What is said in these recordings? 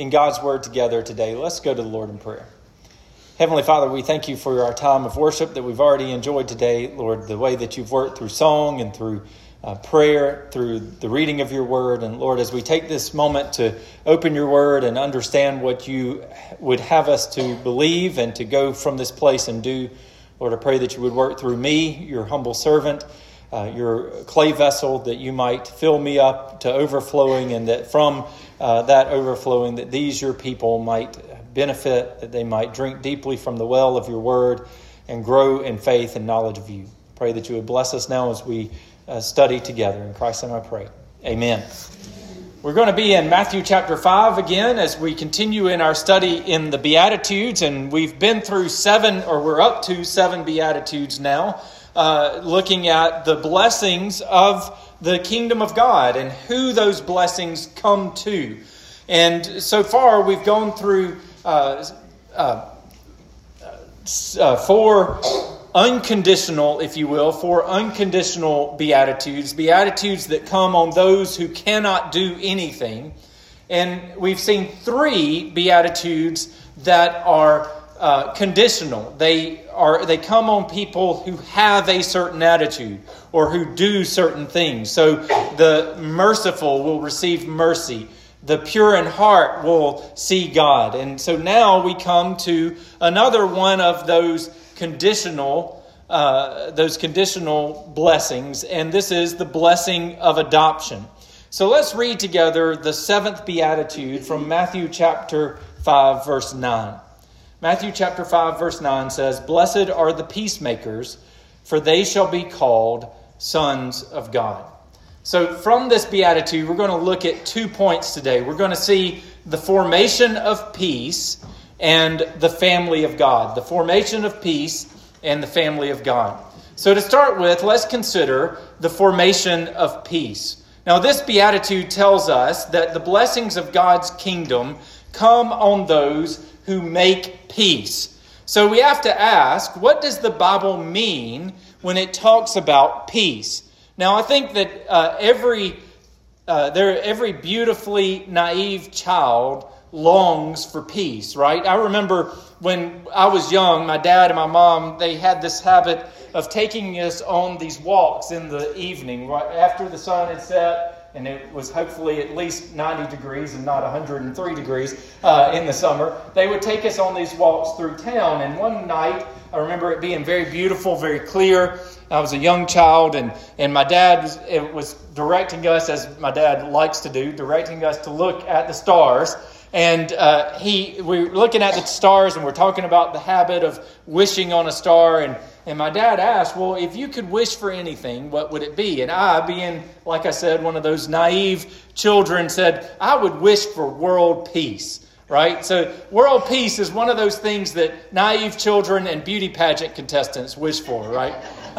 in God's Word together today. Let's go to the Lord in prayer. Heavenly Father, we thank you for our time of worship that we've already enjoyed today. Lord, the way that you've worked through song and through uh, prayer, through the reading of your word. And Lord, as we take this moment to open your word and understand what you would have us to believe and to go from this place and do, Lord, I pray that you would work through me, your humble servant, uh, your clay vessel, that you might fill me up to overflowing, and that from uh, that overflowing, that these your people might benefit, that they might drink deeply from the well of your word and grow in faith and knowledge of you. Pray that you would bless us now as we uh, study together. In Christ's name I pray. Amen. We're going to be in Matthew chapter 5 again as we continue in our study in the Beatitudes, and we've been through seven, or we're up to seven Beatitudes now, uh, looking at the blessings of the kingdom of God and who those blessings come to. And so far, we've gone through uh, uh, uh, four unconditional, if you will, four unconditional beatitudes, beatitudes that come on those who cannot do anything. And we've seen three beatitudes that are uh, conditional. They are they come on people who have a certain attitude or who do certain things. So the merciful will receive mercy the pure in heart will see God. And so now we come to another one of those conditional, uh, those conditional blessings, and this is the blessing of adoption. So let's read together the seventh beatitude from Matthew chapter 5, verse 9. Matthew chapter 5, verse 9 says, Blessed are the peacemakers, for they shall be called sons of God. So, from this beatitude, we're going to look at two points today. We're going to see the formation of peace and the family of God. The formation of peace and the family of God. So, to start with, let's consider the formation of peace. Now, this beatitude tells us that the blessings of God's kingdom come on those who make peace. So, we have to ask what does the Bible mean when it talks about peace? Now, I think that uh, every, uh, there, every beautifully naive child longs for peace, right? I remember when I was young, my dad and my mom, they had this habit of taking us on these walks in the evening, right after the sun had set, and it was hopefully at least 90 degrees and not 103 degrees uh, in the summer. They would take us on these walks through town, and one night, I remember it being very beautiful, very clear, I was a young child, and, and my dad was, was directing us, as my dad likes to do, directing us to look at the stars. And uh, he, we were looking at the stars, and we're talking about the habit of wishing on a star. And, and my dad asked, Well, if you could wish for anything, what would it be? And I, being, like I said, one of those naive children, said, I would wish for world peace right? So, world peace is one of those things that naive children and beauty pageant contestants wish for, right?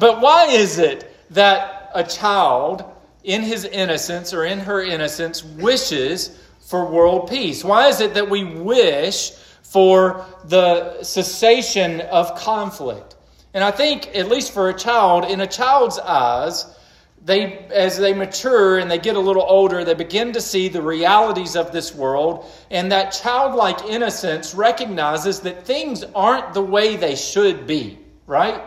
but why is it that a child, in his innocence or in her innocence, wishes for world peace? Why is it that we wish for the cessation of conflict? And I think, at least for a child, in a child's eyes, they as they mature and they get a little older they begin to see the realities of this world and that childlike innocence recognizes that things aren't the way they should be right?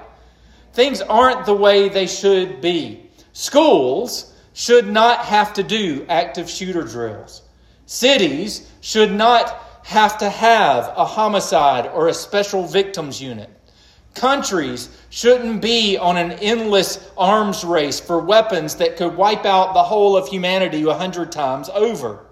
Things aren't the way they should be. Schools should not have to do active shooter drills. Cities should not have to have a homicide or a special victims unit Countries shouldn't be on an endless arms race for weapons that could wipe out the whole of humanity a hundred times over.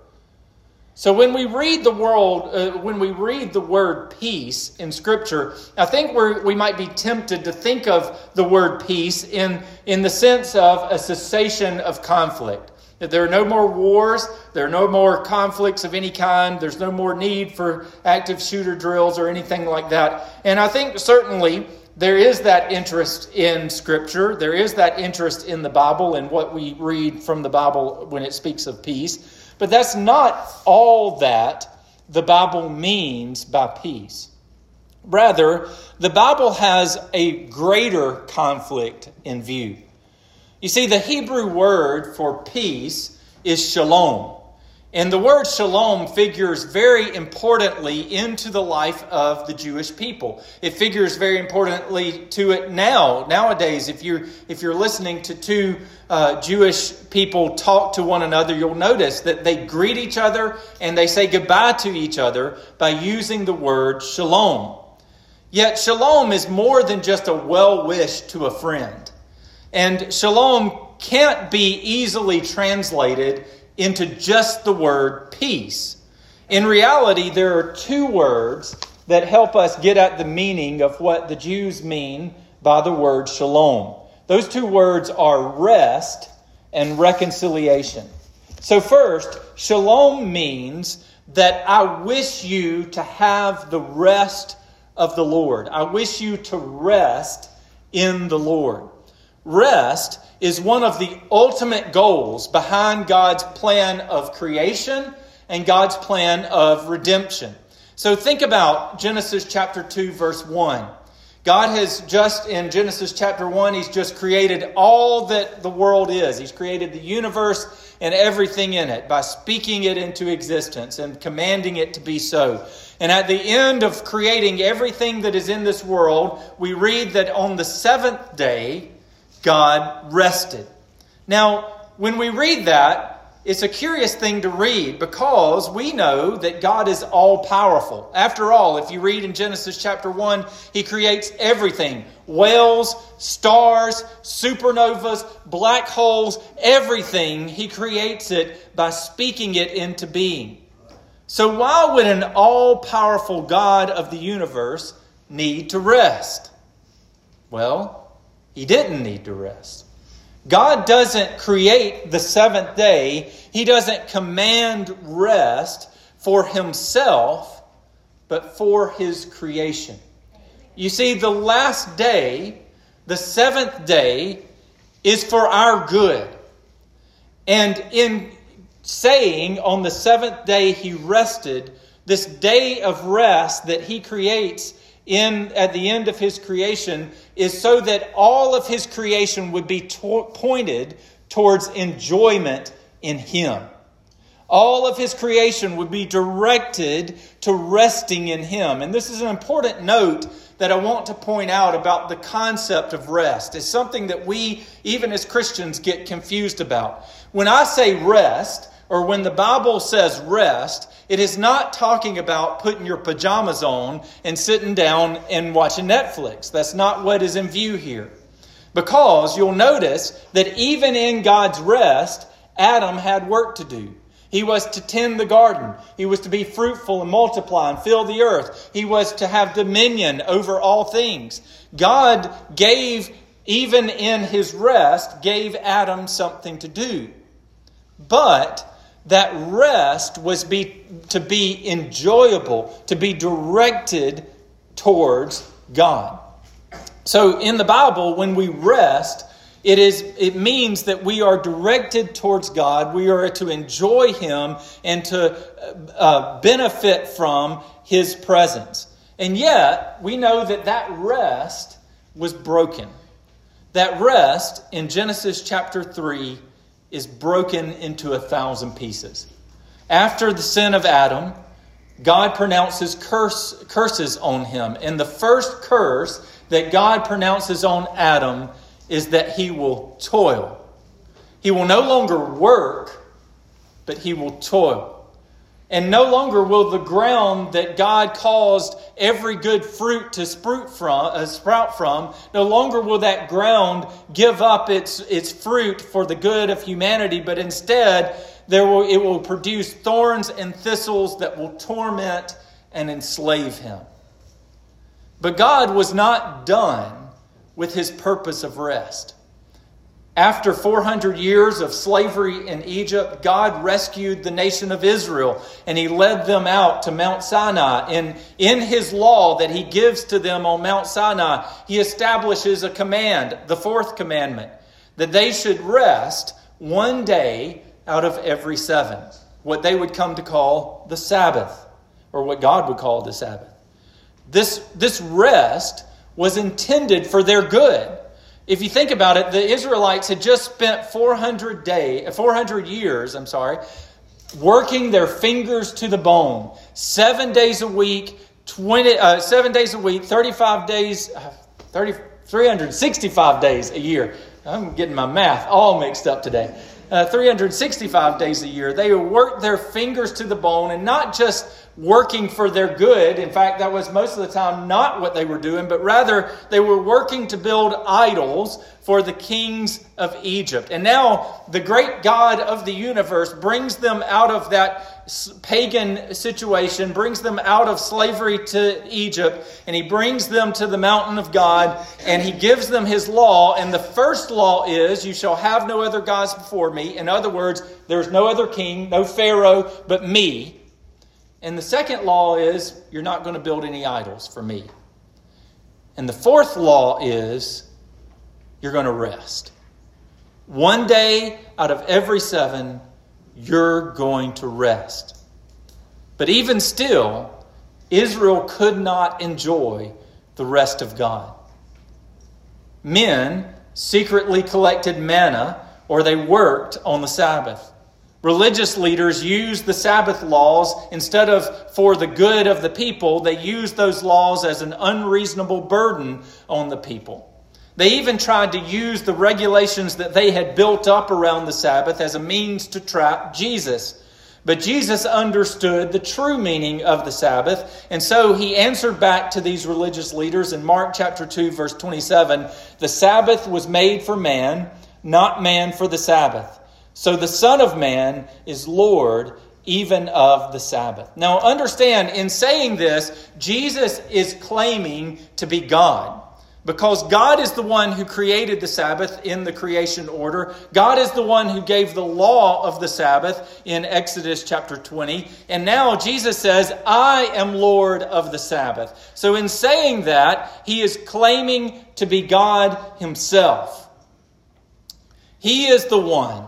So when we read the world, uh, when we read the word peace in Scripture, I think we we might be tempted to think of the word peace in, in the sense of a cessation of conflict. That there are no more wars, there are no more conflicts of any kind, there's no more need for active shooter drills or anything like that. And I think certainly there is that interest in Scripture, there is that interest in the Bible and what we read from the Bible when it speaks of peace. But that's not all that the Bible means by peace. Rather, the Bible has a greater conflict in view. You see, the Hebrew word for peace is shalom. And the word shalom figures very importantly into the life of the Jewish people. It figures very importantly to it now. Nowadays, if you're, if you're listening to two uh, Jewish people talk to one another, you'll notice that they greet each other and they say goodbye to each other by using the word shalom. Yet, shalom is more than just a well wish to a friend. And shalom can't be easily translated into just the word peace. In reality, there are two words that help us get at the meaning of what the Jews mean by the word shalom. Those two words are rest and reconciliation. So, first, shalom means that I wish you to have the rest of the Lord. I wish you to rest in the Lord. Rest is one of the ultimate goals behind God's plan of creation and God's plan of redemption. So think about Genesis chapter 2, verse 1. God has just, in Genesis chapter 1, He's just created all that the world is. He's created the universe and everything in it by speaking it into existence and commanding it to be so. And at the end of creating everything that is in this world, we read that on the seventh day, God rested. Now, when we read that, it's a curious thing to read because we know that God is all powerful. After all, if you read in Genesis chapter 1, He creates everything whales, stars, supernovas, black holes, everything. He creates it by speaking it into being. So, why would an all powerful God of the universe need to rest? Well, he didn't need to rest. God doesn't create the seventh day, He doesn't command rest for Himself, but for His creation. You see, the last day, the seventh day, is for our good. And in saying on the seventh day He rested, this day of rest that He creates in at the end of his creation is so that all of his creation would be to- pointed towards enjoyment in him. All of his creation would be directed to resting in him. And this is an important note that I want to point out about the concept of rest. It's something that we, even as Christians, get confused about. When I say rest, or when the Bible says rest, it is not talking about putting your pajamas on and sitting down and watching Netflix. That's not what is in view here. Because you'll notice that even in God's rest, Adam had work to do. He was to tend the garden. He was to be fruitful and multiply and fill the earth. He was to have dominion over all things. God gave, even in his rest, gave Adam something to do. But that rest was be, to be enjoyable, to be directed towards God. So in the Bible, when we rest, it is it means that we are directed towards God. We are to enjoy Him and to uh, benefit from His presence. And yet, we know that that rest was broken. That rest in Genesis chapter 3 is broken into a thousand pieces. After the sin of Adam, God pronounces curse, curses on him. And the first curse that God pronounces on Adam is that he will toil. He will no longer work, but he will toil. And no longer will the ground that God caused every good fruit to sprout from, uh, sprout from, no longer will that ground give up its, its fruit for the good of humanity, but instead there will, it will produce thorns and thistles that will torment and enslave him. But God was not done with his purpose of rest. After 400 years of slavery in Egypt, God rescued the nation of Israel and he led them out to Mount Sinai. And in his law that he gives to them on Mount Sinai, he establishes a command, the fourth commandment, that they should rest one day out of every seven, what they would come to call the Sabbath, or what God would call the Sabbath. This, this rest was intended for their good. If you think about it, the Israelites had just spent 400 day, 400 years, I'm sorry, working their fingers to the bone, seven days a week, 20, uh, seven days a week, 35 days, uh, 30, 365 days a year. I'm getting my math all mixed up today. Uh, 365 days a year. They worked their fingers to the bone and not just working for their good. In fact, that was most of the time not what they were doing, but rather they were working to build idols for the kings of Egypt. And now the great God of the universe brings them out of that pagan situation, brings them out of slavery to Egypt, and he brings them to the mountain of God, and he gives them his law. And the first law is, You shall have no other gods before me. In other words, there's no other king, no Pharaoh, but me. And the second law is you're not going to build any idols for me. And the fourth law is you're going to rest. One day out of every seven, you're going to rest. But even still, Israel could not enjoy the rest of God. Men secretly collected manna or they worked on the Sabbath. Religious leaders used the Sabbath laws instead of for the good of the people, they used those laws as an unreasonable burden on the people. They even tried to use the regulations that they had built up around the Sabbath as a means to trap Jesus. But Jesus understood the true meaning of the Sabbath, and so he answered back to these religious leaders in Mark chapter 2 verse 27, "The Sabbath was made for man, not man for the Sabbath." So the Son of Man is Lord even of the Sabbath. Now understand, in saying this, Jesus is claiming to be God. Because God is the one who created the Sabbath in the creation order. God is the one who gave the law of the Sabbath in Exodus chapter 20. And now Jesus says, I am Lord of the Sabbath. So in saying that, he is claiming to be God himself. He is the one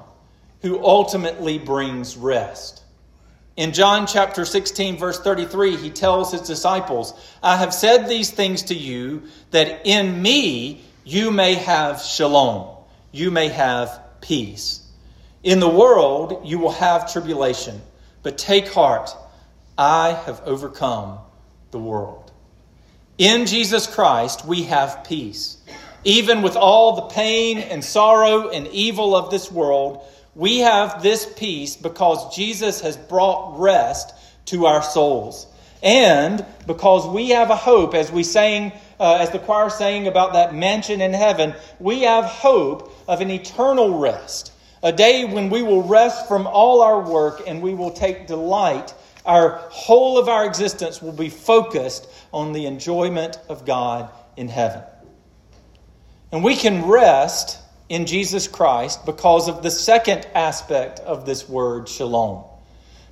who ultimately brings rest. In John chapter 16, verse 33, he tells his disciples, I have said these things to you that in me you may have shalom, you may have peace. In the world you will have tribulation, but take heart, I have overcome the world. In Jesus Christ we have peace. Even with all the pain and sorrow and evil of this world, we have this peace because Jesus has brought rest to our souls. And because we have a hope, as we sang, uh, as the choir sang about that mansion in heaven, we have hope of an eternal rest. A day when we will rest from all our work and we will take delight. Our whole of our existence will be focused on the enjoyment of God in heaven. And we can rest in Jesus Christ because of the second aspect of this word, shalom.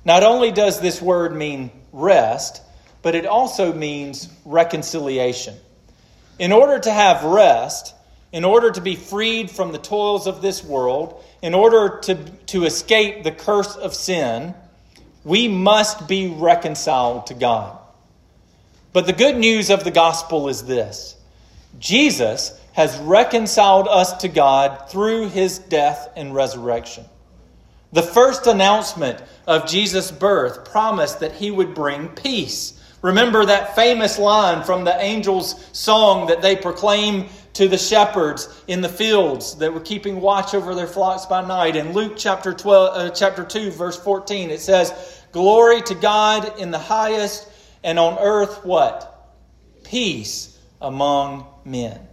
Not only does this word mean rest, but it also means reconciliation. In order to have rest, in order to be freed from the toils of this world, in order to, to escape the curse of sin, we must be reconciled to God. But the good news of the gospel is this Jesus has reconciled us to God through his death and resurrection. The first announcement of Jesus' birth promised that he would bring peace. Remember that famous line from the angels' song that they proclaim to the shepherds in the fields that were keeping watch over their flocks by night. In Luke chapter 12, uh, chapter 2, verse 14, it says, Glory to God in the highest, and on earth what? Peace among men.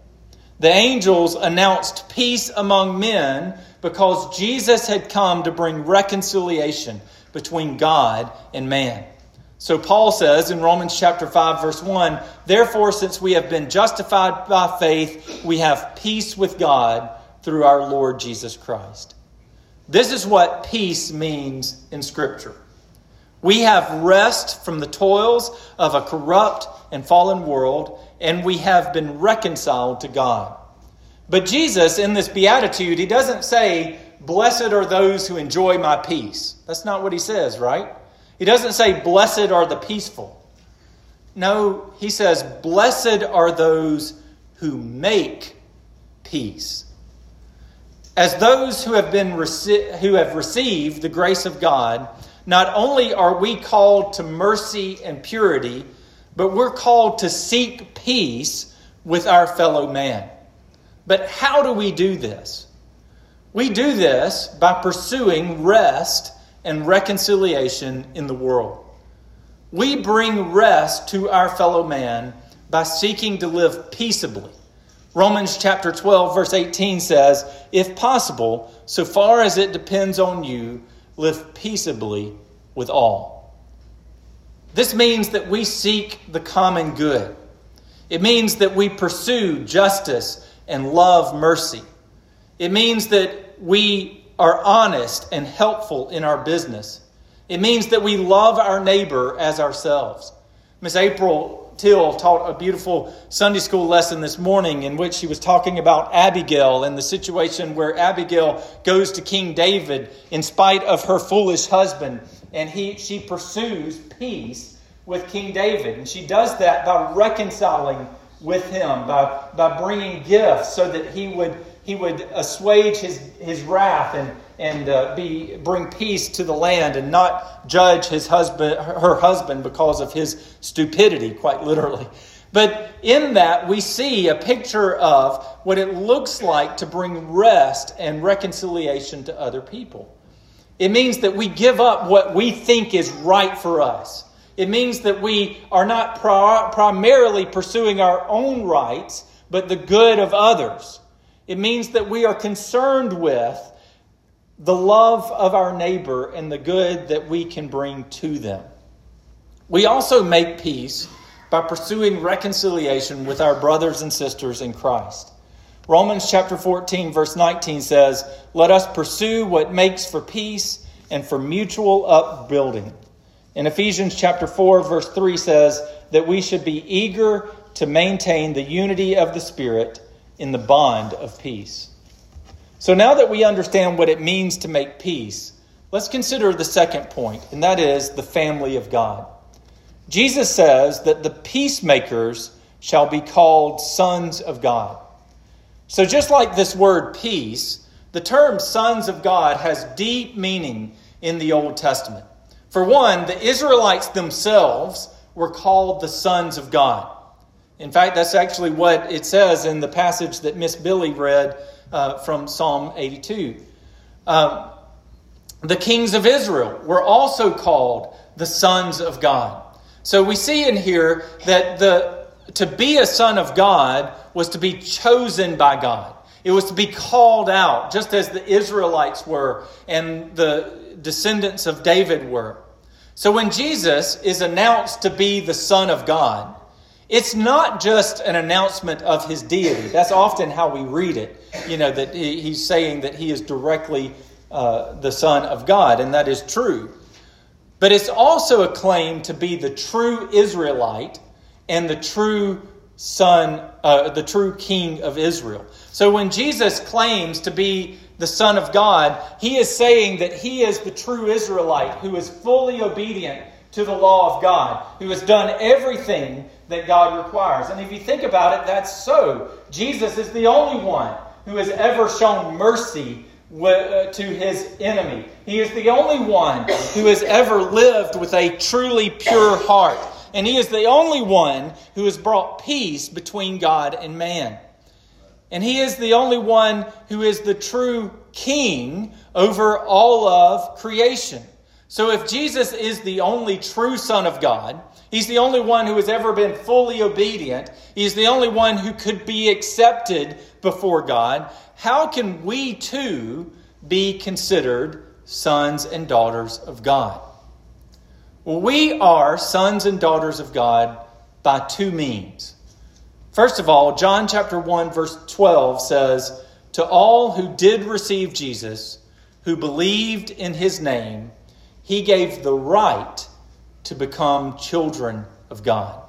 The angels announced peace among men because Jesus had come to bring reconciliation between God and man. So Paul says in Romans chapter 5 verse 1, therefore since we have been justified by faith, we have peace with God through our Lord Jesus Christ. This is what peace means in scripture. We have rest from the toils of a corrupt and fallen world and we have been reconciled to God. But Jesus, in this beatitude, he doesn't say, Blessed are those who enjoy my peace. That's not what he says, right? He doesn't say, Blessed are the peaceful. No, he says, Blessed are those who make peace. As those who have, been rece- who have received the grace of God, not only are we called to mercy and purity, but we're called to seek peace with our fellow man. But how do we do this? We do this by pursuing rest and reconciliation in the world. We bring rest to our fellow man by seeking to live peaceably. Romans chapter 12, verse 18 says, If possible, so far as it depends on you, live peaceably with all. This means that we seek the common good. It means that we pursue justice and love mercy. It means that we are honest and helpful in our business. It means that we love our neighbor as ourselves. Miss April Till taught a beautiful Sunday school lesson this morning in which she was talking about Abigail and the situation where Abigail goes to King David in spite of her foolish husband and he, she pursues peace with King David. And she does that by reconciling with him, by, by bringing gifts so that he would, he would assuage his, his wrath and, and uh, be bring peace to the land and not judge his husband her husband because of his stupidity quite literally but in that we see a picture of what it looks like to bring rest and reconciliation to other people it means that we give up what we think is right for us it means that we are not primarily pursuing our own rights but the good of others it means that we are concerned with the love of our neighbor and the good that we can bring to them. We also make peace by pursuing reconciliation with our brothers and sisters in Christ. Romans chapter 14, verse 19 says, Let us pursue what makes for peace and for mutual upbuilding. In Ephesians chapter 4, verse 3 says that we should be eager to maintain the unity of the Spirit in the bond of peace. So now that we understand what it means to make peace, let's consider the second point, and that is the family of God. Jesus says that the peacemakers shall be called sons of God. So, just like this word peace, the term sons of God has deep meaning in the Old Testament. For one, the Israelites themselves were called the sons of God. In fact, that's actually what it says in the passage that Miss Billy read uh, from Psalm 82. Um, the kings of Israel were also called the sons of God. So we see in here that the, to be a son of God was to be chosen by God. It was to be called out, just as the Israelites were and the descendants of David were. So when Jesus is announced to be the Son of God, it's not just an announcement of his deity. That's often how we read it. You know, that he's saying that he is directly uh, the Son of God, and that is true. But it's also a claim to be the true Israelite and the true Son, uh, the true King of Israel. So when Jesus claims to be the Son of God, he is saying that he is the true Israelite who is fully obedient to the law of God, who has done everything that God requires. And if you think about it, that's so. Jesus is the only one who has ever shown mercy uh, to his enemy. He is the only one who has ever lived with a truly pure heart. And he is the only one who has brought peace between God and man. And he is the only one who is the true king over all of creation. So if Jesus is the only true Son of God, He's the only one who has ever been fully obedient, He's the only one who could be accepted before God, how can we too be considered sons and daughters of God? We are sons and daughters of God by two means. First of all, John chapter 1 verse 12 says, "To all who did receive Jesus, who believed in his name, he gave the right to become children of God.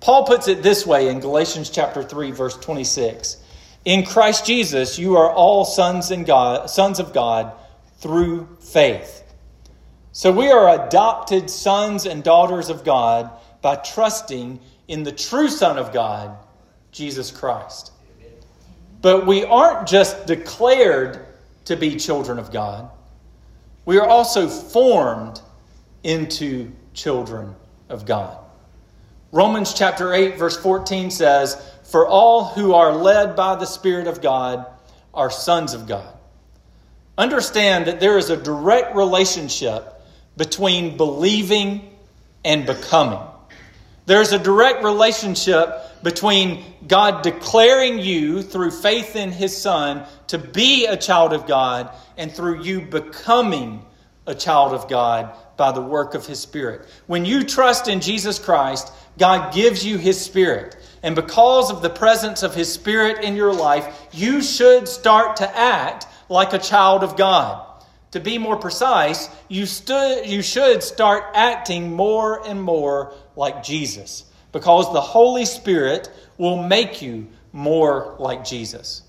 Paul puts it this way in Galatians chapter 3 verse 26. In Christ Jesus you are all sons and God, sons of God through faith. So we are adopted sons and daughters of God by trusting in the true son of God, Jesus Christ. But we aren't just declared to be children of God. we are also formed into children of God. Romans chapter 8, verse 14 says, For all who are led by the Spirit of God are sons of God. Understand that there is a direct relationship between believing and becoming. There's a direct relationship between God declaring you through faith in His Son to be a child of God and through you becoming a child of God by the work of His Spirit. When you trust in Jesus Christ, God gives you His Spirit. And because of the presence of His Spirit in your life, you should start to act like a child of God. To be more precise, you, stu- you should start acting more and more like Jesus because the Holy Spirit will make you more like Jesus.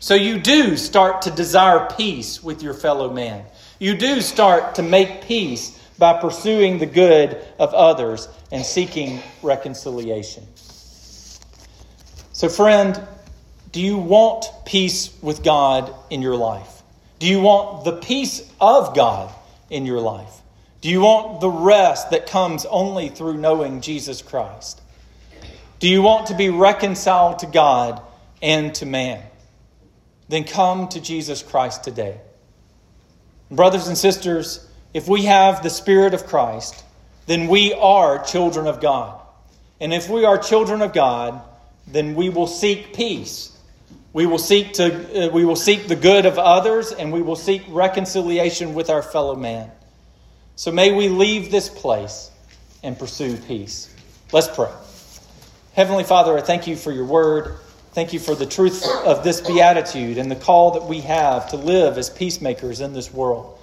So you do start to desire peace with your fellow man. You do start to make peace by pursuing the good of others and seeking reconciliation. So, friend, do you want peace with God in your life? Do you want the peace of God in your life? Do you want the rest that comes only through knowing Jesus Christ? Do you want to be reconciled to God and to man? Then come to Jesus Christ today. Brothers and sisters, if we have the Spirit of Christ, then we are children of God. And if we are children of God, then we will seek peace. We will seek to uh, we will seek the good of others and we will seek reconciliation with our fellow man. So may we leave this place and pursue peace. Let's pray. Heavenly Father, I thank you for your word. Thank you for the truth of this beatitude and the call that we have to live as peacemakers in this world.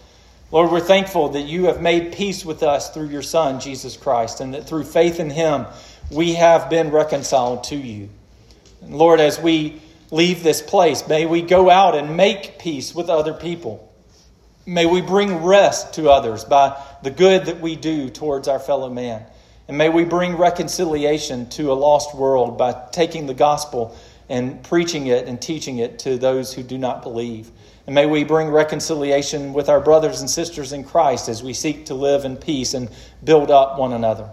Lord, we're thankful that you have made peace with us through your Son, Jesus Christ, and that through faith in him, we have been reconciled to you. And Lord, as we leave this place, may we go out and make peace with other people. May we bring rest to others by the good that we do towards our fellow man. And may we bring reconciliation to a lost world by taking the gospel and preaching it and teaching it to those who do not believe. And may we bring reconciliation with our brothers and sisters in Christ as we seek to live in peace and build up one another.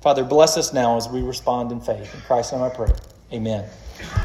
Father, bless us now as we respond in faith. In Christ's name I pray. Amen.